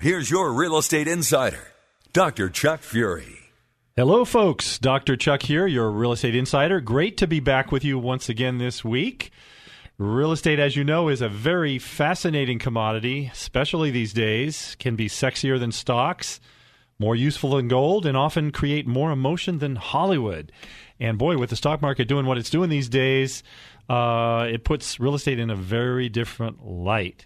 here's your real estate insider, Dr. Chuck Fury. Hello, folks. Dr. Chuck here, your real estate insider. Great to be back with you once again this week. Real estate, as you know, is a very fascinating commodity, especially these days. Can be sexier than stocks, more useful than gold, and often create more emotion than Hollywood. And boy, with the stock market doing what it's doing these days, uh, it puts real estate in a very different light.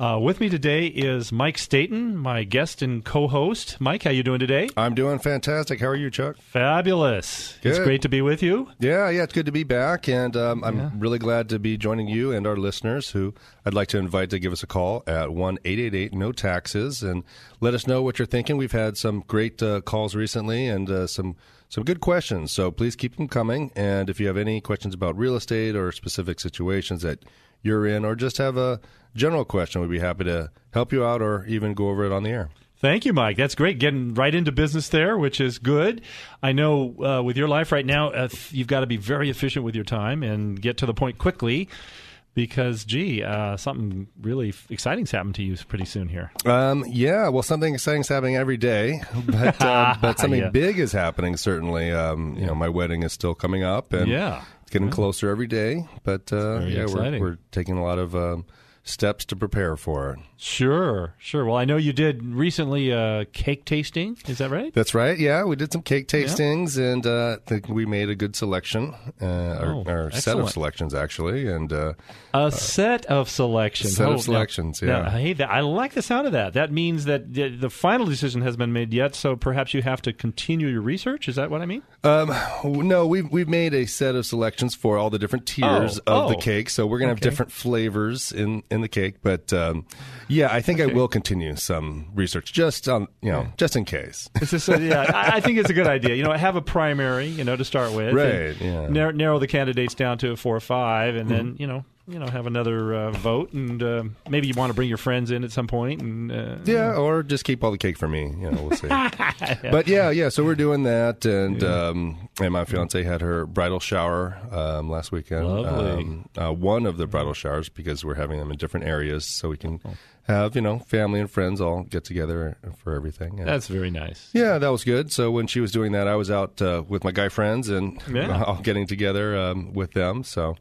Uh, with me today is Mike Staten, my guest and co-host. Mike, how you doing today? I'm doing fantastic. How are you, Chuck? Fabulous. It's great to be with you. Yeah, yeah, it's good to be back, and um, I'm Yeah. really glad to be joining you and our listeners. Who I'd like to invite to give us a call at one eight eight eight no taxes and let us know what you're thinking. We've had some great uh, calls recently and uh, some some good questions, so please keep them coming. And if you have any questions about real estate or specific situations that you're in, or just have a general question, we'd be happy to help you out or even go over it on the air. Thank you, Mike. That's great. Getting right into business there, which is good. I know uh, with your life right now, uh, you've got to be very efficient with your time and get to the point quickly because, gee, uh, something really exciting's happened to you pretty soon here. Um, yeah, well, something exciting's happening every day, but uh, but something Yeah. big is happening. Certainly, um, you know, my wedding is still coming up, and Yeah. Getting closer every day. But uh, yeah, we're we're taking a lot of um, steps to prepare for. Sure, sure. Well, I know you did recently uh, cake tasting. Is that right? That's right. Yeah, we did some cake tastings, and uh, I think we made a good selection, uh, Oh, or, or set of selections actually, and uh, A set of selections. set of Oh, now- selections, now, yeah. hey, that, I like the sound of that. That means that the, the final decision has been made yet. So perhaps you have to continue your research. Is that what I mean? Um, no, we've we've made a set of selections for all the different tiers Oh, of the oh. cake. So we're gonna have different flavors in in the cake. But um, yeah, I think I will continue some research just on you know just in case. It's just, uh, yeah, I, think it's a good idea. You know, I have a primary, you know, to start with, Right, yeah. Narrow, narrow the candidates down to a four or five, and Mm-hmm. then you know, you know, have another uh, vote, and uh, maybe you want to bring your friends in at some point, and uh, Yeah, or just keep all the cake for me. You know, we'll see. But yeah, yeah. So we're doing that, and um, and my fiance had her bridal shower um, last weekend. Lovely. Um, uh, one of the bridal showers because we're having them in different areas, so we can Oh. have you know family and friends all get together for everything. And- that's very nice. Yeah, that was good. So when she was doing that, I was out uh, with my guy friends and Yeah. all getting together um, with them. So,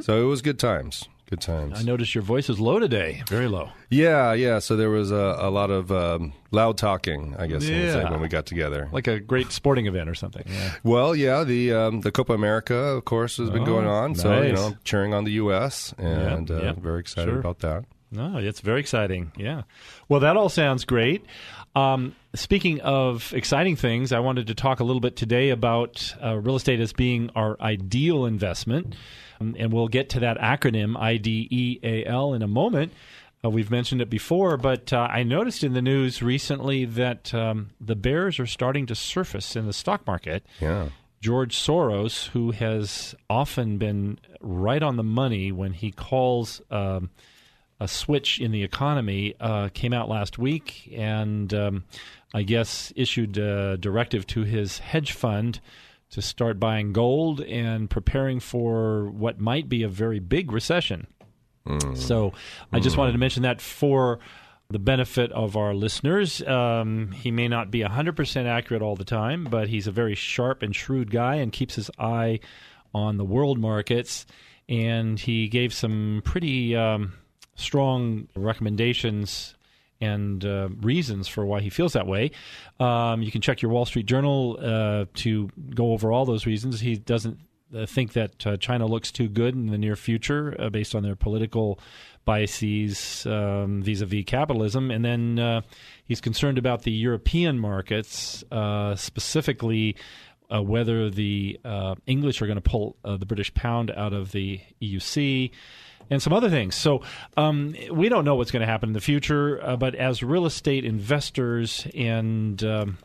so it was good times. Good times. Mm-hmm. I noticed your voice is low today, very low. Yeah, yeah. So there was a, a lot of um, loud talking, I guess, Yeah. when we got together. like a great sporting event or something. Yeah. well, yeah, the um, the Copa America, of course, has been Oh, going on. So you nice. know, cheering on the U.S. and Yeah, uh, very excited sure. about that. No, it's very exciting. Yeah. Well, that all sounds great. Um, speaking of exciting things, I wanted to talk a little bit today about uh, real estate as being our ideal investment. Um, and we'll get to that acronym, I D E A L, in a moment. Uh, we've mentioned it before, but uh, I noticed in the news recently that um, the bears are starting to surface in the stock market. Yeah. George Soros, who has often been right on the money when he calls um, a switch in the economy, uh, came out last week and um, I guess issued a directive to his hedge fund to start buying gold and preparing for what might be a very big recession. So I just wanted to mention that for the benefit of our listeners. Um, he may not be 100% accurate all the time, but he's a very sharp and shrewd guy and keeps his eye on the world markets. And he gave some pretty um, strong recommendations and uh, reasons for why he feels that way. Um, you can check your Wall Street Journal uh, to go over all those reasons. He doesn't uh, think that uh, China looks too good in the near future uh, based on their political biases um, vis-a-vis capitalism, and then uh, he's concerned about the European markets, specifically whether the English are going to pull the British pound out of the EUC. And some other things. So, um, we don't know what's going to happen in the future, but as real estate investors and um,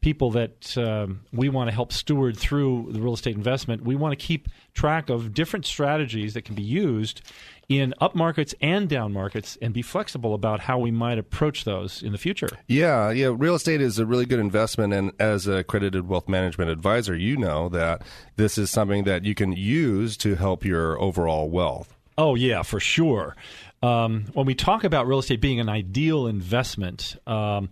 people that um, we want to help steward through the real estate investment, we want to keep track of different strategies that can be used in up markets and down markets and be flexible about how we might approach those in the future. Yeah, yeah, real estate is a really good investment and as a accredited wealth management advisor, you know that this is something that you can use to help your overall wealth. Oh yeah, for sure. Um, when we talk about real estate being an ideal investment, um,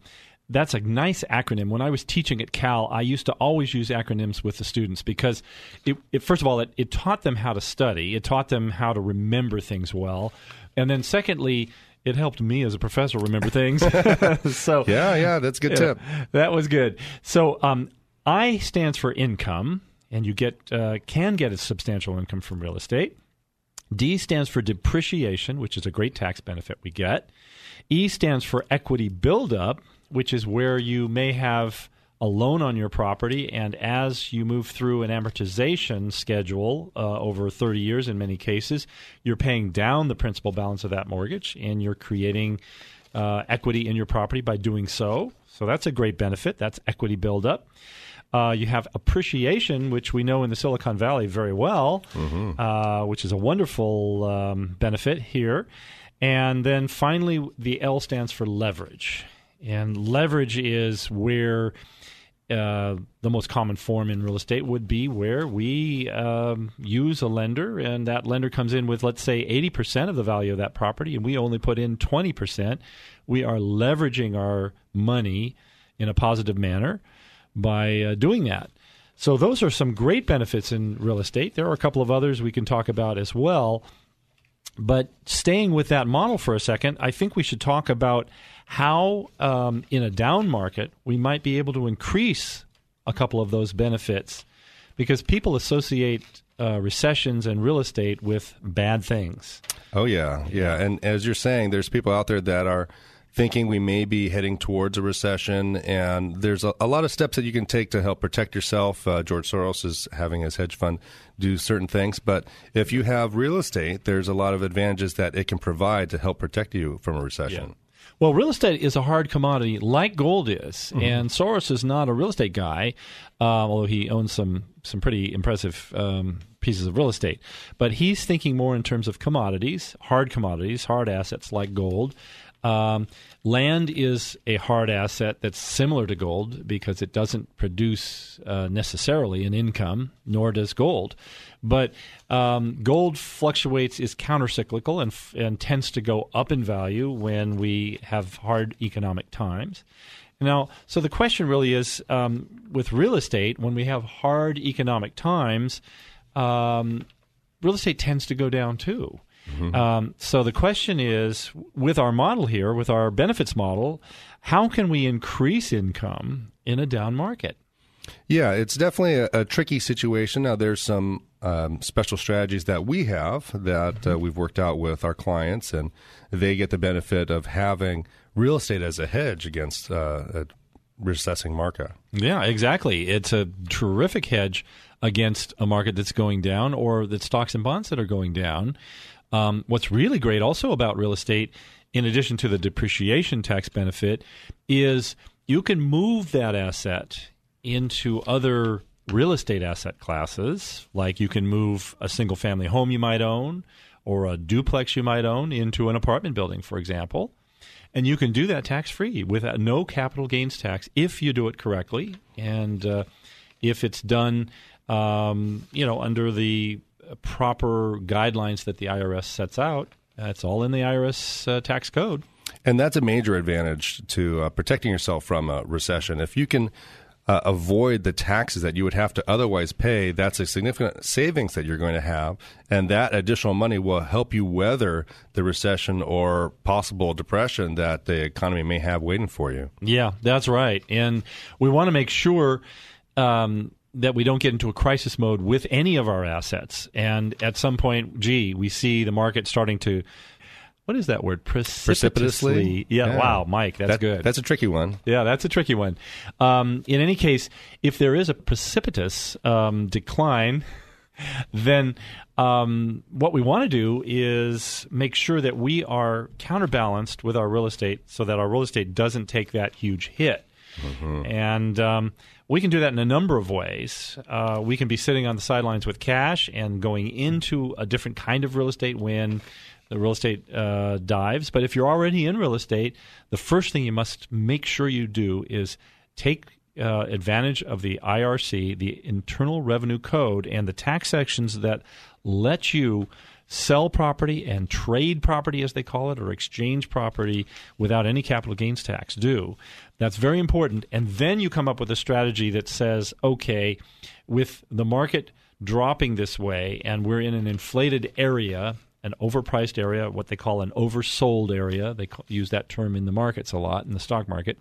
that's a nice acronym. When I was teaching at Cal, I used to always use acronyms with the students because, it, it, first of all, it, it taught them how to study, it taught them how to remember things well. And then, secondly, it helped me as a professor remember things. so yeah, yeah, that's a good tip. That was good. So um, I stands for income, and you get uh, can get a substantial income from real estate. D stands for depreciation, which is a great tax benefit we get. E stands for equity buildup, which is where you may have a loan on your property, and as you move through an amortization schedule uh, over 30 years in many cases, you're paying down the principal balance of that mortgage and you're creating uh, equity in your property by doing so. So that's a great benefit. That's equity buildup. Uh, you have appreciation, which we know in the Silicon Valley very well, mm-hmm. uh, which is a wonderful um, benefit here. And then finally, the L stands for leverage. And leverage is where uh, the most common form in real estate would be where we um, use a lender, and that lender comes in with, let's say, 80% of the value of that property, and we only put in 20%. We are leveraging our money in a positive manner by uh, doing that. So, those are some great benefits in real estate. There are a couple of others we can talk about as well. But staying with that model for a second, I think we should talk about how, um, in a down market, we might be able to increase a couple of those benefits because people associate uh, recessions and real estate with bad things. Oh, yeah. Yeah. And as you're saying, there's people out there that are thinking we may be heading towards a recession. And there's a, a lot of steps that you can take to help protect yourself. Uh, George Soros is having his hedge fund do certain things. But if you have real estate, there's a lot of advantages that it can provide to help protect you from a recession. Yeah. Well, real estate is a hard commodity, like gold is, mm-hmm. and Soros is not a real estate guy, uh, although he owns some some pretty impressive um, pieces of real estate. But he's thinking more in terms of commodities, hard commodities, hard assets like gold. Um, land is a hard asset that's similar to gold because it doesn't produce uh, necessarily an income, nor does gold. But um, gold fluctuates, is countercyclical, and, and tends to go up in value when we have hard economic times. Now, so the question really is um, with real estate, when we have hard economic times, um, real estate tends to go down too. Mm-hmm. Um, so the question is, with our model here, with our benefits model, how can we increase income in a down market? Yeah, it's definitely a, a tricky situation. Now, there's some um, special strategies that we have that uh, mm-hmm. we've worked out with our clients, and they get the benefit of having real estate as a hedge against uh, a recessing market. Yeah, exactly. It's a terrific hedge against a market that's going down or the stocks and bonds that are going down. Um, what's really great also about real estate, in addition to the depreciation tax benefit, is you can move that asset into other real estate asset classes. Like you can move a single family home you might own or a duplex you might own into an apartment building, for example. And you can do that tax free with no capital gains tax if you do it correctly and uh, if it's done, um, you know, under the proper guidelines that the IRS sets out. It's all in the IRS uh, tax code. And that's a major advantage to uh, protecting yourself from a recession. If you can uh, avoid the taxes that you would have to otherwise pay, that's a significant savings that you're going to have. And that additional money will help you weather the recession or possible depression that the economy may have waiting for you. Yeah, that's right. And we want to make sure. Um, that we don't get into a crisis mode with any of our assets. And at some point, gee, we see the market starting to what is that word? Precipitously. Precipitously? Yeah, Yeah. Wow, Mike, that's That- good. That's a tricky one. Yeah, that's a tricky one. Um, in any case, if there is a precipitous um, decline, then um, what we want to do is make sure that we are counterbalanced with our real estate so that our real estate doesn't take that huge hit. And um, we can do that in a number of ways. Uh, we can be sitting on the sidelines with cash and going into a different kind of real estate when the real estate uh, dives. But if you're already in real estate, the first thing you must make sure you do is take uh, advantage of the IRC, the Internal Revenue Code, and the tax sections that let you sell property and trade property, as they call it, or exchange property without any capital gains tax due. That's very important. And then you come up with a strategy that says, okay, with the market dropping this way and we're in an inflated area, an overpriced area, what they call an oversold area, they use that term in the markets a lot, in the stock market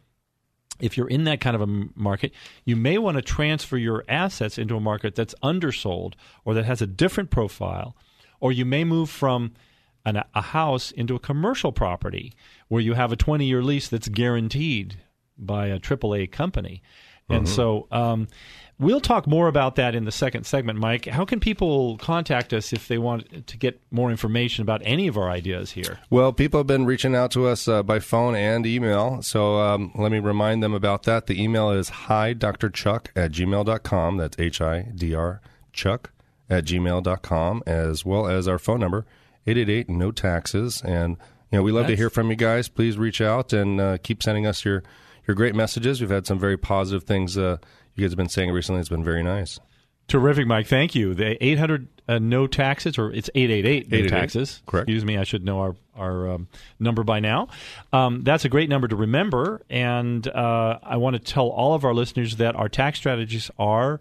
if you're in that kind of a market, you may want to transfer your assets into a market that's undersold or that has a different profile, or you may move from an, a house into a commercial property where you have a 20 year lease that's guaranteed by a AAA company. And so um, we'll talk more about that in the second segment, Mike. How can people contact us if they want to get more information about any of our ideas here? Well, people have been reaching out to us uh, by phone and email. So um, let me remind them about that. The email is hi Dr. Chuck at gmail.com. That's H I D R Chuck at gmail.com, as well as our phone number, 888 no taxes. And, you know, we love to hear from you guys. Please reach out and uh, keep sending us your, your great messages. We've had some very positive things uh, you guys have been saying recently. It's been very nice. Terrific, Mike. Thank you. The 800 uh, no taxes, or it's 888 no 888, taxes. correct. Excuse me. I should know our our um, number by now. Um, that's a great number to remember, and uh, I want to tell all of our listeners that our tax strategies are.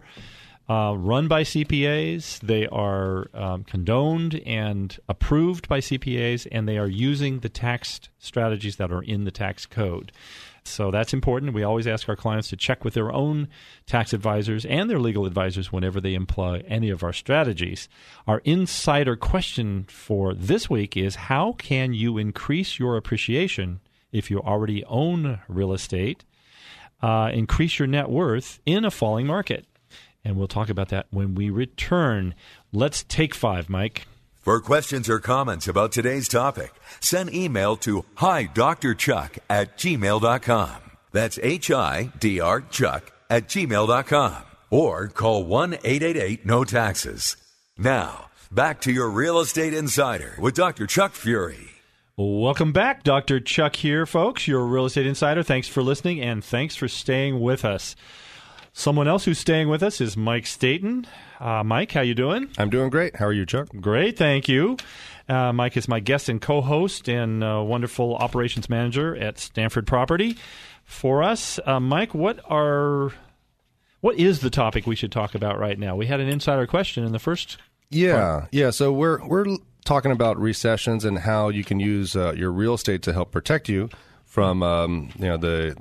Uh, run by CPAs, they are um, condoned and approved by CPAs, and they are using the tax strategies that are in the tax code. So that's important. We always ask our clients to check with their own tax advisors and their legal advisors whenever they employ any of our strategies. Our insider question for this week is how can you increase your appreciation if you already own real estate, uh, increase your net worth in a falling market? And we'll talk about that when we return. Let's take five, Mike. For questions or comments about today's topic, send email to hi Dr. Chuck at gmail.com. That's H I D R Chuck at gmail.com. Or call 1 888 No Taxes. Now, back to your Real Estate Insider with Dr. Chuck Fury. Welcome back. Dr. Chuck here, folks, your real estate insider. Thanks for listening and thanks for staying with us. Someone else who's staying with us is Mike Staten. Uh, Mike, how you doing? I'm doing great. How are you, Chuck? Great, thank you. Uh, Mike is my guest and co-host and uh, wonderful operations manager at Stanford Property. For us, uh, Mike, what are what is the topic we should talk about right now? We had an insider question in the first. Yeah, yeah. So we're we're talking about recessions and how you can use uh, your real estate to help protect you from um, you know the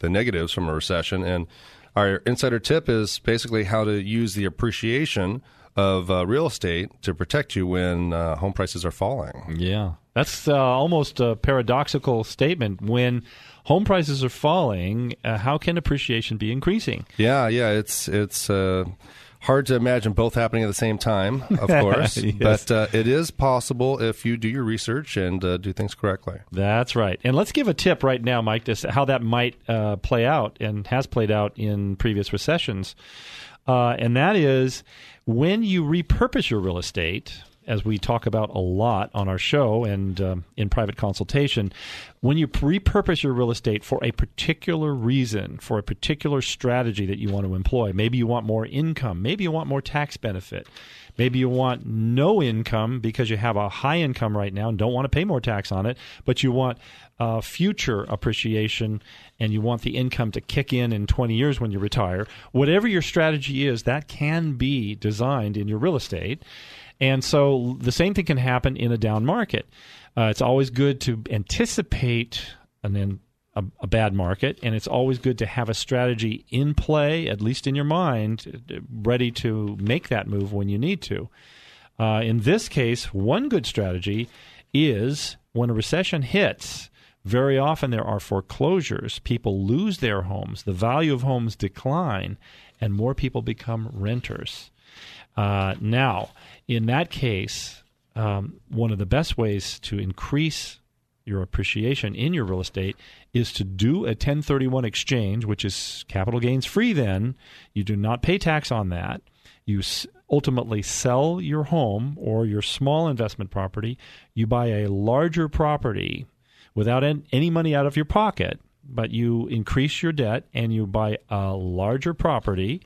the negatives from a recession. And our insider tip is basically how to use the appreciation of uh, real estate to protect you when uh, home prices are falling. Yeah, that's uh, almost a paradoxical statement. When home prices are falling, uh, how can appreciation be increasing? Yeah, yeah. It's it's. Hard to imagine both happening at the same time, of course, Yes. but uh, it is possible if you do your research and uh, do things correctly. That's right. And let's give a tip right now, Mike, to how that might uh, play out and has played out in previous recessions. Uh, and that is when you repurpose your real estate, as we talk about a lot on our show and um, in private consultation, when you repurpose your real estate for a particular reason, for a particular strategy that you want to employ, maybe you want more income, maybe you want more tax benefit. Maybe you want no income because you have a high income right now and don't want to pay more tax on it, but you want uh, future appreciation and you want the income to kick in in 20 years when you retire, whatever your strategy is, that can be designed in your real estate. And so the same thing can happen in a down market. Uh, it's always good to anticipate and then a, a, bad market, and it's always good to have a strategy in play, at least in your mind, ready to make that move when you need to. Uh, in this case, one good strategy is when a recession hits, very often there are foreclosures. People lose their homes, the value of homes decline, and more people become renters. Uh, now, in that case, um, one of the best ways to increase your appreciation in your real estate is to do a 1031 exchange, which is capital gains free, then. You do not pay tax on that. You ultimately sell your home or your small investment property. You buy a larger property without any money out of your pocket, but you increase your debt and you buy a larger property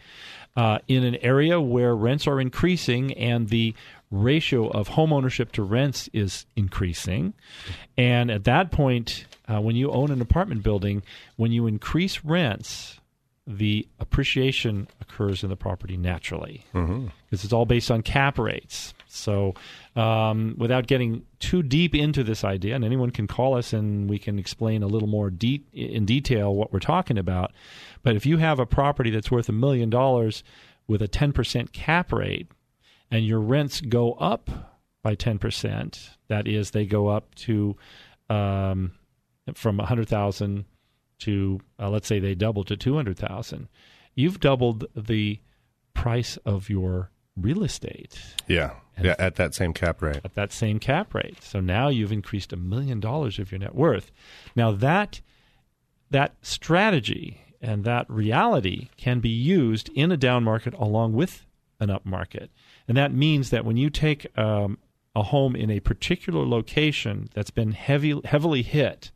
uh, in an area where rents are increasing and the ratio of home ownership to rents is increasing. And at that point, uh, when you own an apartment building, when you increase rents, the appreciation occurs in the property naturally because mm-hmm. it's all based on cap rates. So, um, without getting too deep into this idea, and anyone can call us and we can explain a little more de- in detail what we're talking about. But if you have a property that's worth a million dollars with a 10% cap rate and your rents go up by 10%, that is, they go up to um, from 100,000 to uh, let's say they double to 200,000, you've doubled the price of your real estate. Yeah. yeah, at that same cap rate. At that same cap rate. So now you've increased a million dollars of your net worth. Now that that strategy and that reality can be used in a down market along with an up market. And that means that when you take um, a home in a particular location that's been heavy, heavily hit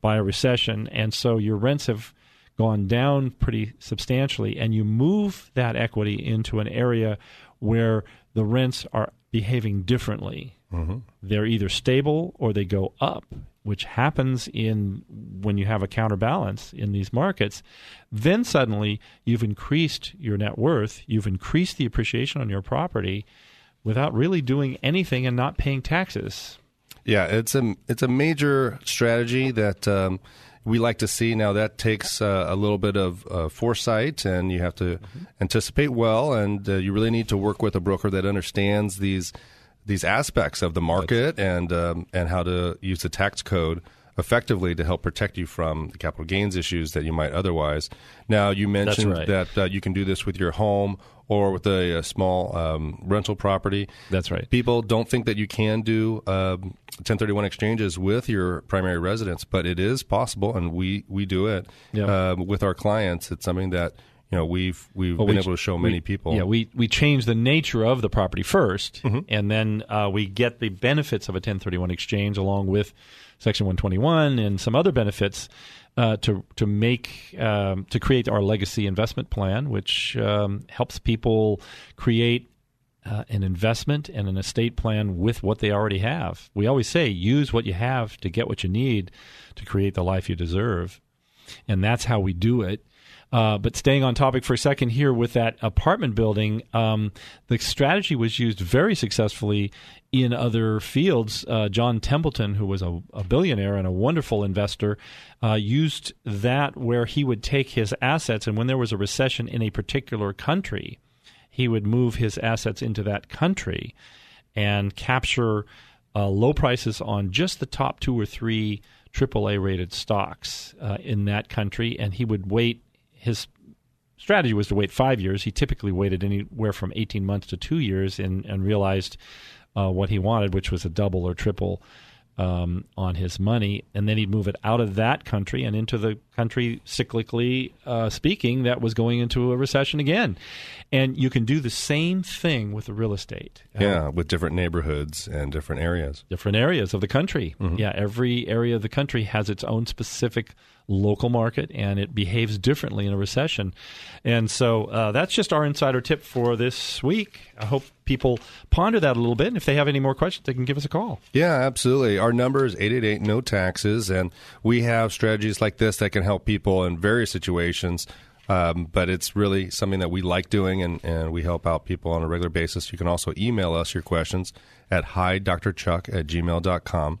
by a recession, and so your rents have gone down pretty substantially, and you move that equity into an area where the rents are behaving differently. Mm-hmm. They're either stable or they go up, which happens in when you have a counterbalance in these markets. Then suddenly you've increased your net worth, you've increased the appreciation on your property without really doing anything and not paying taxes. Yeah, it's a it's a major strategy that um, we like to see. Now that takes uh, a little bit of uh, foresight, and you have to mm-hmm. anticipate well, and uh, you really need to work with a broker that understands these these aspects of the market and um, and how to use the tax code effectively to help protect you from the capital gains issues that you might otherwise. Now, you mentioned right. that uh, you can do this with your home or with a, a small um, rental property. That's right. People don't think that you can do um, 1031 exchanges with your primary residence, but it is possible, and we, we do it yep. Um, with our clients. It's something that you know we've we've well, been we, able to show many we, people. Yeah, we we change the nature of the property 1st mm-hmm. and then uh, we get the benefits of a 1031 exchange along with Section 121 and some other benefits uh, to to make um, to create our legacy investment plan, which um, helps people create uh, an investment and an estate plan with what they already have. We always say use what you have to get what you need to create the life you deserve, and that's how we do it. Uh, but staying on topic for a second here with that apartment building, um, the strategy was used very successfully in other fields. Uh, John Templeton, who was a, a, billionaire and a wonderful investor, uh, used that where he would take his assets, and when there was a recession in a particular country, he would move his assets into that country and capture uh, low prices on just the top two or three AAA rated stocks uh, in that country, and he would wait his strategy was to wait five years. He typically waited anywhere from 18 months to two years and, and realized uh, what he wanted, which was a double or triple um, on his money. And then he'd move it out of that country and into the country, cyclically uh, speaking, that was going into a recession again. And you can do the same thing with the real estate. Yeah, with different neighborhoods and different areas. Different areas of the country. Mm-hmm. Yeah, every area of the country has its own specific local market, and it behaves differently in a recession. And so uh, that's just our insider tip for this week. I hope people ponder that a little bit. And if they have any more questions, they can give us a call. Yeah, absolutely. Our number is 888 no taxes, and we have strategies like this that can help people in various situations. Um, but it's really something that we like doing, and, and we help out people on a regular basis. You can also email us your questions at hidrchuck at gmail.com.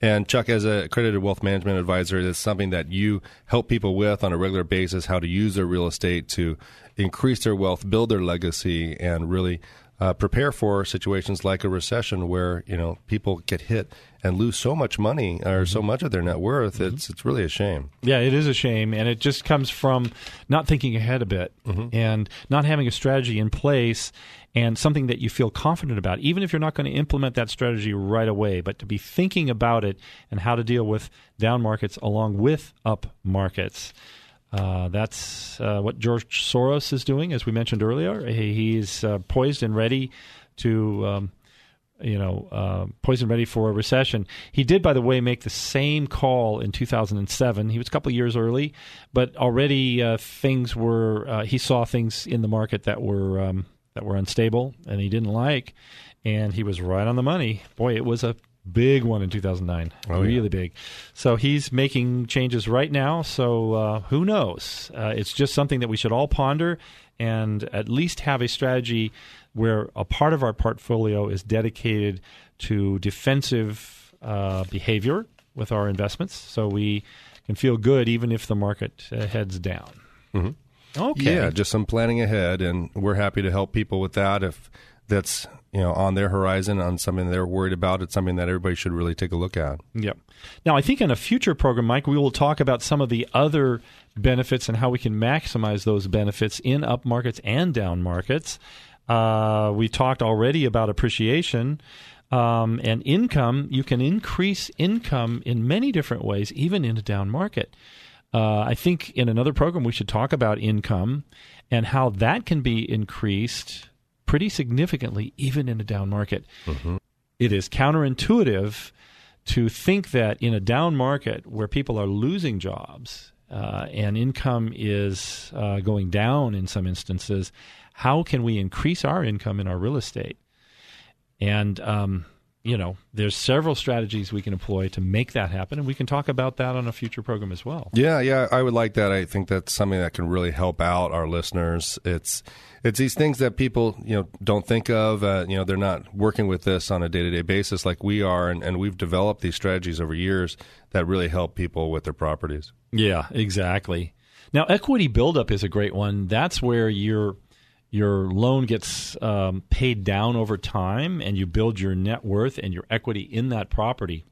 And Chuck, as a accredited wealth management advisor, it's something that you help people with on a regular basis how to use their real estate to increase their wealth, build their legacy, and really uh, prepare for situations like a recession where you know people get hit and lose so much money or so much of their net worth. Mm-hmm. It's it's really a shame. Yeah, it is a shame, and it just comes from not thinking ahead a bit mm-hmm. and not having a strategy in place and something that you feel confident about, even if you're not going to implement that strategy right away, but to be thinking about it and how to deal with down markets along with up markets. Uh, that's uh, what George Soros is doing, as we mentioned earlier. He, he's uh, poised and ready to, um, you know, uh, poised and ready for a recession. He did, by the way, make the same call in 2007. He was a couple of years early, but already uh, things were. Uh, he saw things in the market that were um, that were unstable, and he didn't like. And he was right on the money. Boy, it was a big one in 2009 oh, really yeah. big so he's making changes right now so uh, who knows uh, it's just something that we should all ponder and at least have a strategy where a part of our portfolio is dedicated to defensive uh, behavior with our investments so we can feel good even if the market uh, heads down mm-hmm. okay yeah just some planning ahead and we're happy to help people with that if that's you know on their horizon on something they're worried about it's something that everybody should really take a look at. Yep. Now i think in a future program mike we will talk about some of the other benefits and how we can maximize those benefits in up markets and down markets. Uh, we talked already about appreciation um, and income. You can increase income in many different ways even in a down market. Uh, i think in another program we should talk about income and how that can be increased pretty significantly, even in a down market. Mm-hmm. It is counterintuitive to think that in a down market where people are losing jobs uh, and income is uh, going down in some instances, how can we increase our income in our real estate? And um, you know, there's several strategies we can employ to make that happen, and we can talk about that on a future program as well. Yeah, yeah, I would like that. I think that's something that can really help out our listeners. It's it's these things that people you know don't think of. Uh, you know, they're not working with this on a day to day basis like we are, and, and we've developed these strategies over years that really help people with their properties. Yeah, exactly. Now, equity buildup is a great one. That's where you're your loan gets um, paid down over time and you build your net worth and your equity in that property.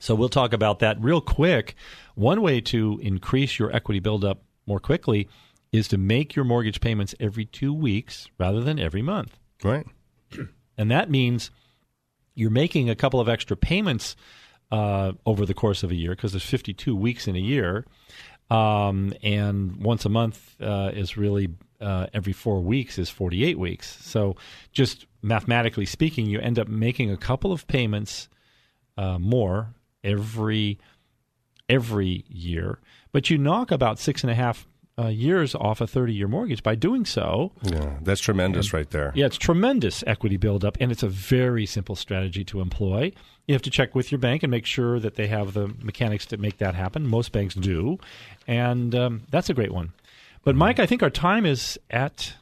So we'll talk about that real quick. One way to increase your equity buildup more quickly is to make your mortgage payments every two weeks rather than every month. Right. And that means you're making a couple of extra payments uh, over the course of a year because there's 52 weeks in a year. Um, and once a month uh, is really uh, every four weeks is 48 weeks. So, just mathematically speaking, you end up making a couple of payments uh, more every every year, but you knock about six and a half uh, years off a 30 year mortgage by doing so. Yeah, that's tremendous and, right there. Yeah, it's tremendous equity buildup, and it's a very simple strategy to employ. You have to check with your bank and make sure that they have the mechanics to make that happen. Most banks do, and um, that's a great one. But Mike, I think our time is at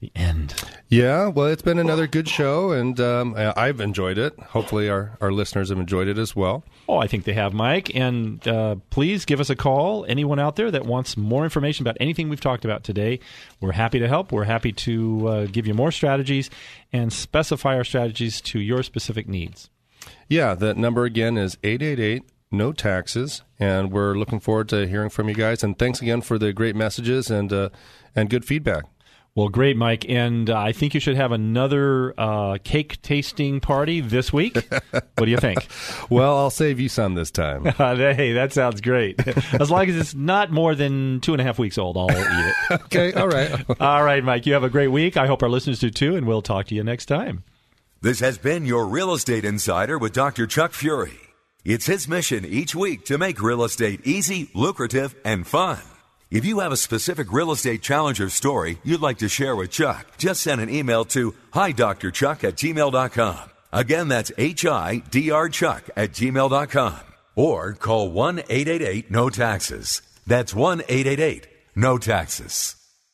the end. Yeah, well, it's been another good show, and um, I've enjoyed it. Hopefully, our, our listeners have enjoyed it as well. Oh, I think they have, Mike. And uh, please give us a call. Anyone out there that wants more information about anything we've talked about today, we're happy to help. We're happy to uh, give you more strategies and specify our strategies to your specific needs. Yeah, the number again is 888 no taxes. And we're looking forward to hearing from you guys. And thanks again for the great messages and uh, and good feedback. Well, great, Mike. And uh, I think you should have another uh, cake tasting party this week. what do you think? well, I'll save you some this time. hey, that sounds great. As long as it's not more than two and a half weeks old, I'll eat it. okay, all right. all right, Mike. You have a great week. I hope our listeners do too, and we'll talk to you next time. This has been your Real Estate Insider with Dr. Chuck Fury. It's his mission each week to make real estate easy, lucrative, and fun. If you have a specific real estate challenge or story you'd like to share with Chuck, just send an email to hidrchuck at gmail.com. Again, that's H-I-D-R Chuck at gmail.com. Or call 1-888-NO-TAXES. That's 1-888-NO TAXES.